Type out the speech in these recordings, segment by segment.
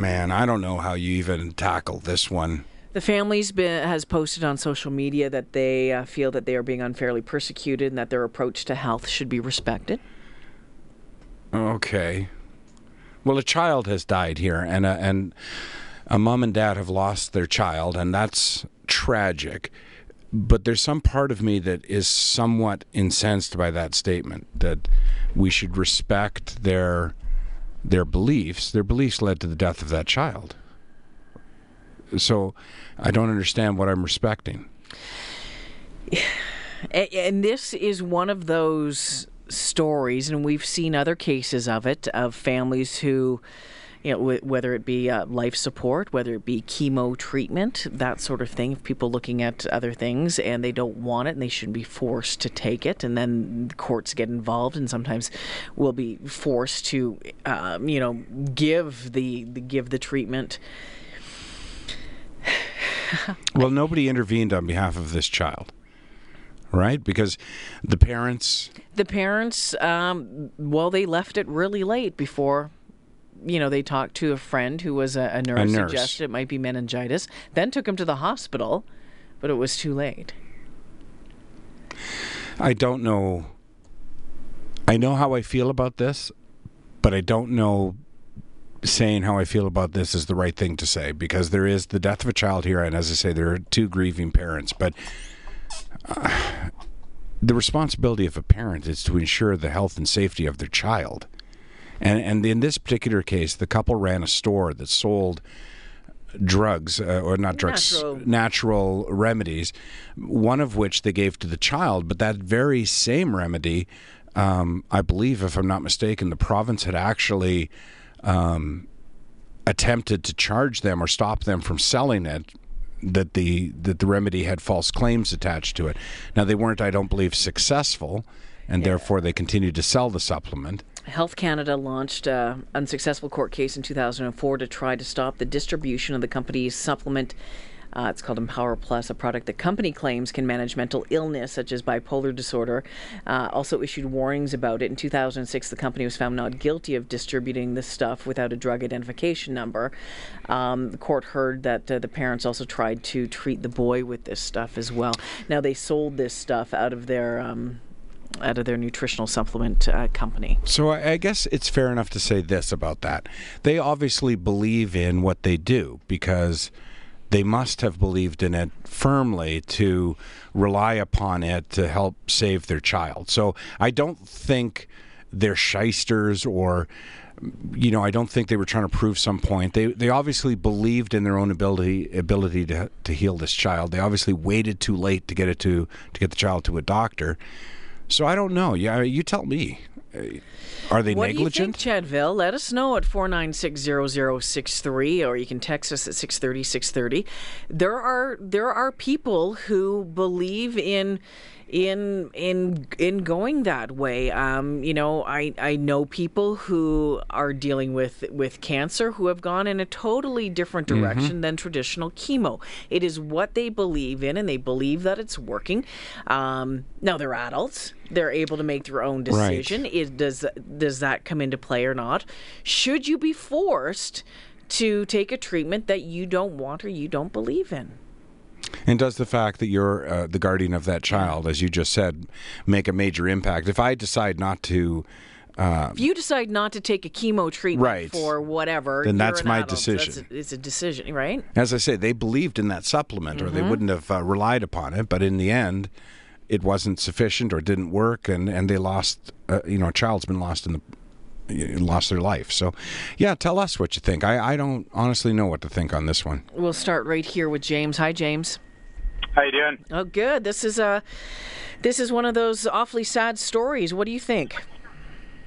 man, I don't know how you even tackle this one. The family's been, has posted on social media that they uh, feel that they are being unfairly persecuted and that their approach to health should be respected. Okay. Well, a child has died here, and a, and a mom and dad have lost their child, and that's tragic. But there's some part of me that is somewhat incensed by that statement that we should respect their their beliefs. Their beliefs led to the death of that child. So I don't understand what I'm respecting. And this is one of those stories, and we've seen other cases of it, of families who, you know, whether it be uh, life support, whether it be chemo treatment, that sort of thing. If People looking at other things and they don't want it and they shouldn't be forced to take it, and then the courts get involved and sometimes will be forced to, um, you know, give the, the give the treatment. well, nobody intervened on behalf of this child right? Because the parents. The parents, um, well, they left it really late before. You know, they talked to a friend who was a, a, nurse, a nurse, suggested it might be meningitis, then took him to the hospital, but it was too late. I don't know. I know how I feel about this, but I don't know saying how I feel about this is the right thing to say because there is the death of a child here, and as I say, there are two grieving parents. But uh, the responsibility of a parent is to ensure the health and safety of their child. And, and in this particular case, the couple ran a store that sold drugs, uh, or not drugs, natural. natural remedies, one of which they gave to the child. But that very same remedy, um, I believe, if I'm not mistaken, the province had actually um, attempted to charge them or stop them from selling it that the that the remedy had false claims attached to it. Now they weren't, I don't believe, successful, and yeah. therefore they continued to sell the supplement. Health Canada launched an unsuccessful court case in 2004 to try to stop the distribution of the company's supplement uh, it's called Empower Plus, a product the company claims can manage mental illness such as bipolar disorder. Uh, also issued warnings about it. In 2006, the company was found not guilty of distributing this stuff without a drug identification number. Um, the court heard that uh, the parents also tried to treat the boy with this stuff as well. Now, they sold this stuff out of their. Um, out of their nutritional supplement uh, company. So I guess it's fair enough to say this about that. They obviously believe in what they do because they must have believed in it firmly to rely upon it to help save their child. So I don't think they're shysters or you know, I don't think they were trying to prove some point. They they obviously believed in their own ability ability to to heal this child. They obviously waited too late to get it to to get the child to a doctor. So I don't know. Yeah, you tell me. Uh, are they what negligent? do you think, Chadville? Let us know at 4960063 or you can text us at 630 630. There are there are people who believe in in in in going that way. Um, you know, I I know people who are dealing with with cancer who have gone in a totally different mm-hmm. direction mm-hmm. than traditional chemo. It is what they believe in, and they believe that it's working. Um, now they're adults; they're able to make their own decision. Right. It, does does that come into play or not? Should you be forced? To take a treatment that you don't want or you don't believe in. And does the fact that you're uh, the guardian of that child, as you just said, make a major impact? If I decide not to. Uh, if you decide not to take a chemo treatment right, for whatever, then that's my adult. decision. That's a, it's a decision, right? As I say, they believed in that supplement, mm-hmm. or they mm-hmm. wouldn't have uh, relied upon it. But in the end, it wasn't sufficient or didn't work, and, and they lost. Uh, you know, a child's been lost in the lost their life. So, yeah, tell us what you think. I, I don't honestly know what to think on this one. We'll start right here with James. Hi, James. How you doing? Oh, good. This is a this is one of those awfully sad stories. What do you think?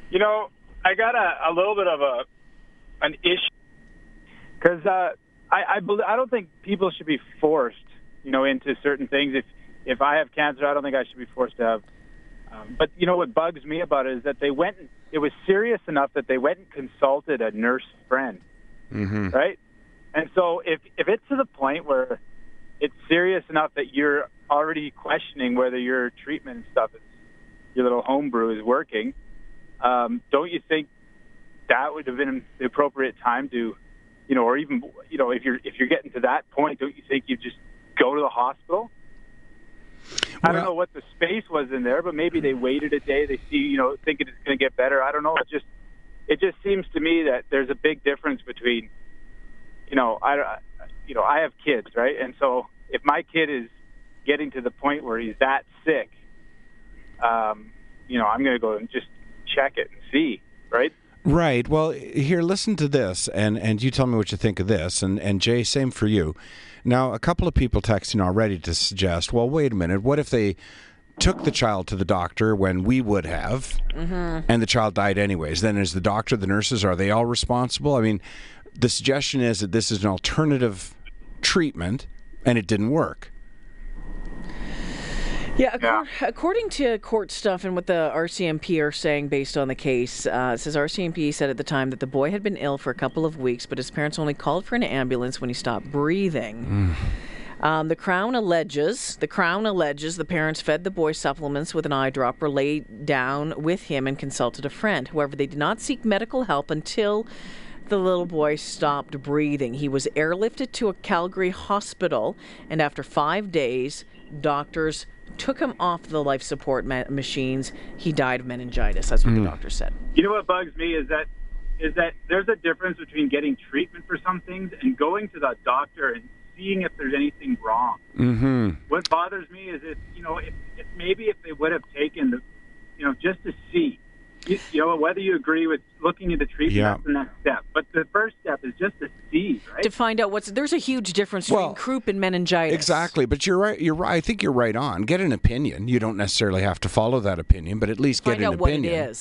You know, I got a, a little bit of a an issue because uh, I I, believe, I don't think people should be forced, you know, into certain things. If if I have cancer, I don't think I should be forced to have. Um, but you know what bugs me about it is that they went. It was serious enough that they went and consulted a nurse friend, mm-hmm. right? And so if if it's to the point where it's serious enough that you're already questioning whether your treatment and stuff, is, your little homebrew is working. Um, don't you think that would have been the appropriate time to you know, or even you know, if you're if you're getting to that point, don't you think you just go to the hospital? I don't Well- know what the space was in there, but maybe they waited a day. They see, you know, thinking it's going to get better. I don't know. It just, it just seems to me that there's a big difference between, you know, I, I- you know, I have kids, right? And so if my kid is getting to the point where he's that sick, um, you know, I'm going to go and just check it and see, right? Right. Well, here, listen to this, and, and you tell me what you think of this. And, and Jay, same for you. Now, a couple of people texting already to suggest, well, wait a minute, what if they took the child to the doctor when we would have, mm-hmm. and the child died anyways? Then is the doctor, the nurses, are they all responsible? I mean, the suggestion is that this is an alternative treatment, and it didn't work. Yeah, accor- according to court stuff and what the RCMP are saying based on the case, uh, it says RCMP said at the time that the boy had been ill for a couple of weeks, but his parents only called for an ambulance when he stopped breathing. Um, the Crown alleges the Crown alleges the parents fed the boy supplements with an eye dropper, laid down with him, and consulted a friend. However, they did not seek medical help until the little boy stopped breathing. He was airlifted to a Calgary hospital, and after five days, doctors took him off the life support ma- machines. He died of meningitis. That's what the doctor said. You know what bugs me is that is that there's a difference between getting treatment for some things and going to the doctor and seeing if there's anything wrong. Mm-hmm. What bothers me is if you know if, if maybe if they would have taken the you know just to see you, you know whether you agree with looking at the treatment Yeah. that's the next step. But the first step is just to see, right? To find out what's there's a huge difference between croup and meningitis. Exactly, but you're right. You're right. I think you're right on. Get an opinion. You don't necessarily have to follow that opinion, but at least Find get an out what it opinion.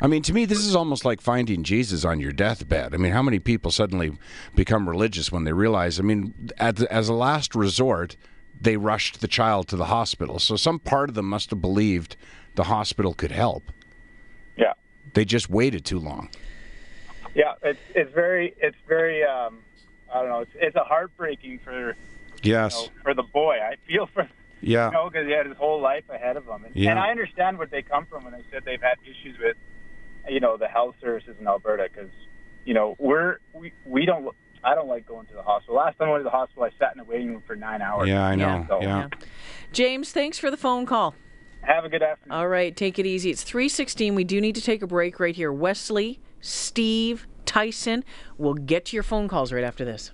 I mean, to me, this is almost like finding Jesus on your deathbed. I mean, how many people suddenly become religious when they realize? I mean, as, as a last resort, they rushed the child to the hospital. So some part of them must have believed the hospital could help. Yeah. They just waited too long. Yeah, it's it's very it's very um, I don't know. It's it's a heartbreaking for you Yes. know, for the boy. I feel for Yeah. you know because he had his whole life ahead of him, and, Yeah. and I understand where they come from when they said they've had issues with you know the health services in Alberta because you know we're we we don't. I don't like going to the hospital. Last time I went to the hospital, I sat in a waiting room for nine hours. Yeah, I know. So- Yeah. James, thanks for the phone call. Have a good afternoon. All right, take it easy. It's 316. We do need to take a break right here. Wesley, Steve, Tyson, we'll get to your phone calls right after this.